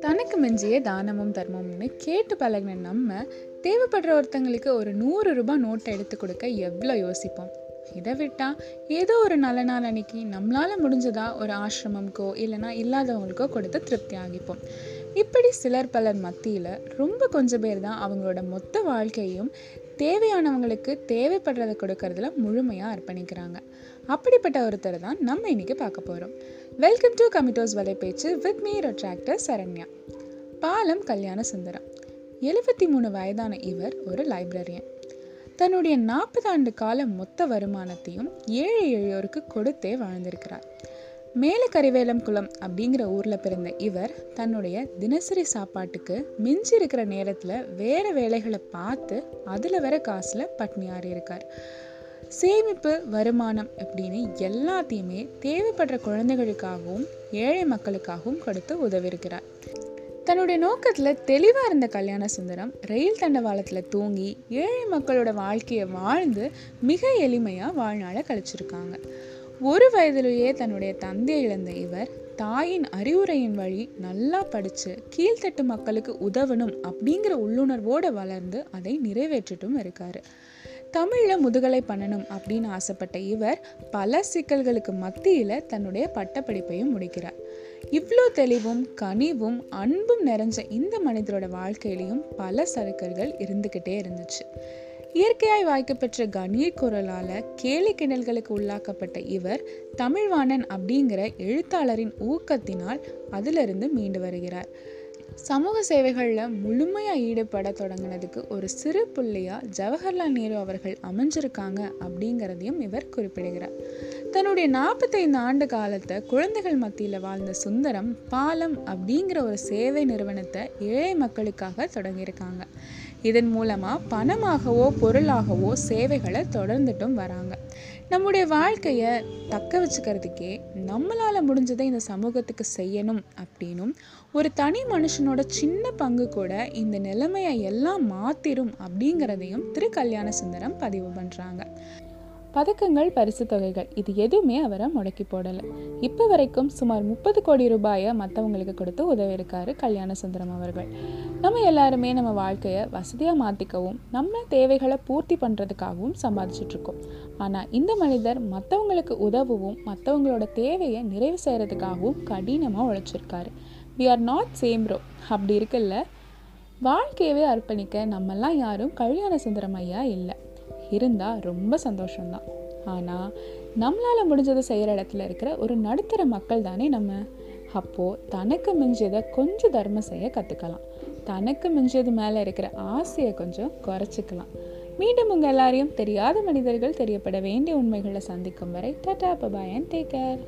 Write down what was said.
தனக்கு மிஞ்சிய தானமும் தர்மம்னு கேட்டு பழகின நம்ம தேவைப்படுற ஒருத்தங்களுக்கு ஒரு நூறு ரூபாய் நோட்டை எடுத்து கொடுக்க எவ்வளோ யோசிப்போம்? இதை விட்டால் ஏதோ ஒரு நல்ல நாள் அன்னைக்கு நம்மளால் முடிஞ்சதா ஒரு ஆசிரமம்க்கோ இல்லைனா இல்லாதவங்களுக்கோ கொடுத்து திருப்தி ஆகிப்போம். இப்படி சிலர் பலர் மத்தியில் ரொம்ப கொஞ்சம் பேர் தான் அவங்களோட மொத்த வாழ்க்கையும் தேவையானவங்களுக்கு தேவைப்படுறதை கொடுக்கறதுல முழுமையாக அர்ப்பணிக்கிறாங்க. அப்படிப்பட்ட ஒருத்தர் தான் நம்ம இன்னைக்கு பார்க்க போகிறோம் வெல்கம் டு கமிட்டோஸ் வலைப்பேச்சு with me rotaractor Saranya Balam Kalyanasundaram. எழுபத்தி மூணு வயதான இவர் ஒரு லைப்ரரியன் தன்னுடைய நாற்பது ஆண்டு கால மொத்த வருமானத்தையும் ஏழை எளியோருக்கு கொடுத்தே வாழ்ந்திருக்கிறார். மேலே கரிவேலம் குளம் அப்படிங்கிற ஊரில் பிறந்த இவர் தன்னுடைய தினசரி சாப்பாட்டுக்கு மிஞ்சி இருக்கிற நேரத்தில் வேறு வேலைகளை பார்த்து அதில் வர காசில் பட்னியாறி இருக்கார் சேமிப்பு வருமானம் அப்படின்னு எல்லாத்தையுமே தேவைப்படுற குழந்தைகளுக்காகவும் ஏழை மக்களுக்காகவும் கொடுத்து உதவியிருக்கிறார். தன்னுடைய நோக்கத்தில் தெளிவாக இருந்த கல்யாண சுந்தரம் ரயில் தண்டவாளத்தில் தூங்கி ஏழை மக்களோட வாழ்க்கையை வாழ்ந்து மிக எளிமையாக வாழ்நாளை கழிச்சிருக்காங்க. ஒரு வயதிலேயே தன்னுடைய தந்தையை இழந்த இவர் தாயின் அறிவுரையின் வழி நல்லா படித்து கீழ்த்தட்டு மக்களுக்கு உதவணும் அப்படிங்கிற உள்ளுணர்வோடு வளர்ந்து அதை நிறைவேற்றிட்டும் இருக்காரு. தமிழில் முதுகலை பண்ணணும் அப்படின்னு ஆசைப்பட்ட இவர் பல சிக்கல்களுக்கு மத்தியில் தன்னுடைய பட்டப்படிப்பையும் முடிக்கிறார். இவ்வளோ தெளிவும் கனிவும் அன்பும் நிறைஞ்ச இந்த மனிதரோட வாழ்க்கையிலையும் பல சறுக்கல்கள் இருந்துக்கிட்டே இருந்துச்சு. இயற்கையாய் வாய்க்கப்பெற்ற கணீர் குரலால் கேலி கிணல்களுக்கு உள்ளாக்கப்பட்ட இவர் தமிழ்வாணன் அப்படிங்கிற எழுத்தாளரின் ஊக்கத்தினால் அதிலிருந்து மீண்டு வருகிறார். சமூக சேவைகளில் முழுமையாக ஈடுபட தொடங்கினதுக்கு ஒரு சிறு புள்ளியாக ஜவஹர்லால் நேரு அவர்கள் அமைஞ்சிருக்காங்க அப்படிங்கிறதையும் இவர் குறிப்பிடுகிறார். தன்னுடைய நாற்பத்தைந்து ஆண்டு காலத்தை குழந்தைகள் மத்தியில் வாழ்ந்த சுந்தரம் பாலம் அப்படிங்கிற ஒரு சேவை நிறுவனத்தை ஏழை மக்களுக்காக தொடங்கியிருக்காங்க. இதன் மூலமாக பணமாகவோ பொருளாகவோ சேவைகளை தொடர்ந்துட்டும் வராங்க. நம்முடைய வாழ்க்கையை தக்க வச்சுக்கிறதுக்கே நம்மளால் முடிஞ்சதை இந்த சமூகத்துக்கு செய்யணும் அப்படின்னும் ஒரு தனி மனுஷனோட சின்ன பங்கு கூட இந்த நிலைமையை எல்லாம் மாத்திரும் அப்படிங்கிறதையும் திரு கல்யாண சுந்தரம் பதிவு பண்ணுறாங்க பதக்கங்கள் பரிசு தொகைகள். இது எதுவுமே அவரை முடக்கி போடலை. இப்போ வரைக்கும் சுமார் முப்பது கோடி ரூபாயை மற்றவங்களுக்கு கொடுத்து உதவியிருக்காரு கல்யாண சுந்தரம் அவர்கள். நம்ம எல்லாருமே நம்ம வாழ்க்கையை வசதியாக மாற்றிக்கவும் நம்ம தேவைகளை பூர்த்தி பண்ணுறதுக்காகவும் சம்பாதிச்சிட்ருக்கோம். ஆனால் இந்த மனிதர் மற்றவங்களுக்கு உதவவும் மற்றவங்களோட தேவையை நிறைவு செய்கிறதுக்காகவும் கடினமாக உழைச்சிருக்காரு. We are not same row அப்படி இருக்குல்ல? வாழ்க்கையவே அர்ப்பணிக்க நம்மெல்லாம் யாரும் கல்யாண சுந்தரம் ஐயா இல்லை. இருந்தால் ரொம்ப சந்தோஷம்தான். ஆனால் நம்மளால் முடிஞ்சதை செய்கிற இடத்துல இருக்கிற ஒரு நடுத்தர மக்கள் தானே நம்ம. அப்போது தனக்கு மிஞ்சியதை கொஞ்சம் தர்மம் செய்ய கற்றுக்கலாம் தனக்கு மிஞ்சது மேலே இருக்கிற ஆசையை கொஞ்சம் குறைச்சிக்கலாம். மீண்டும் உங்கள் எல்லாரையும் தெரியாத மனிதர்கள் தெரியப்பட வேண்டிய உண்மைகளை சந்திக்கும் வரை tata bye bye and take care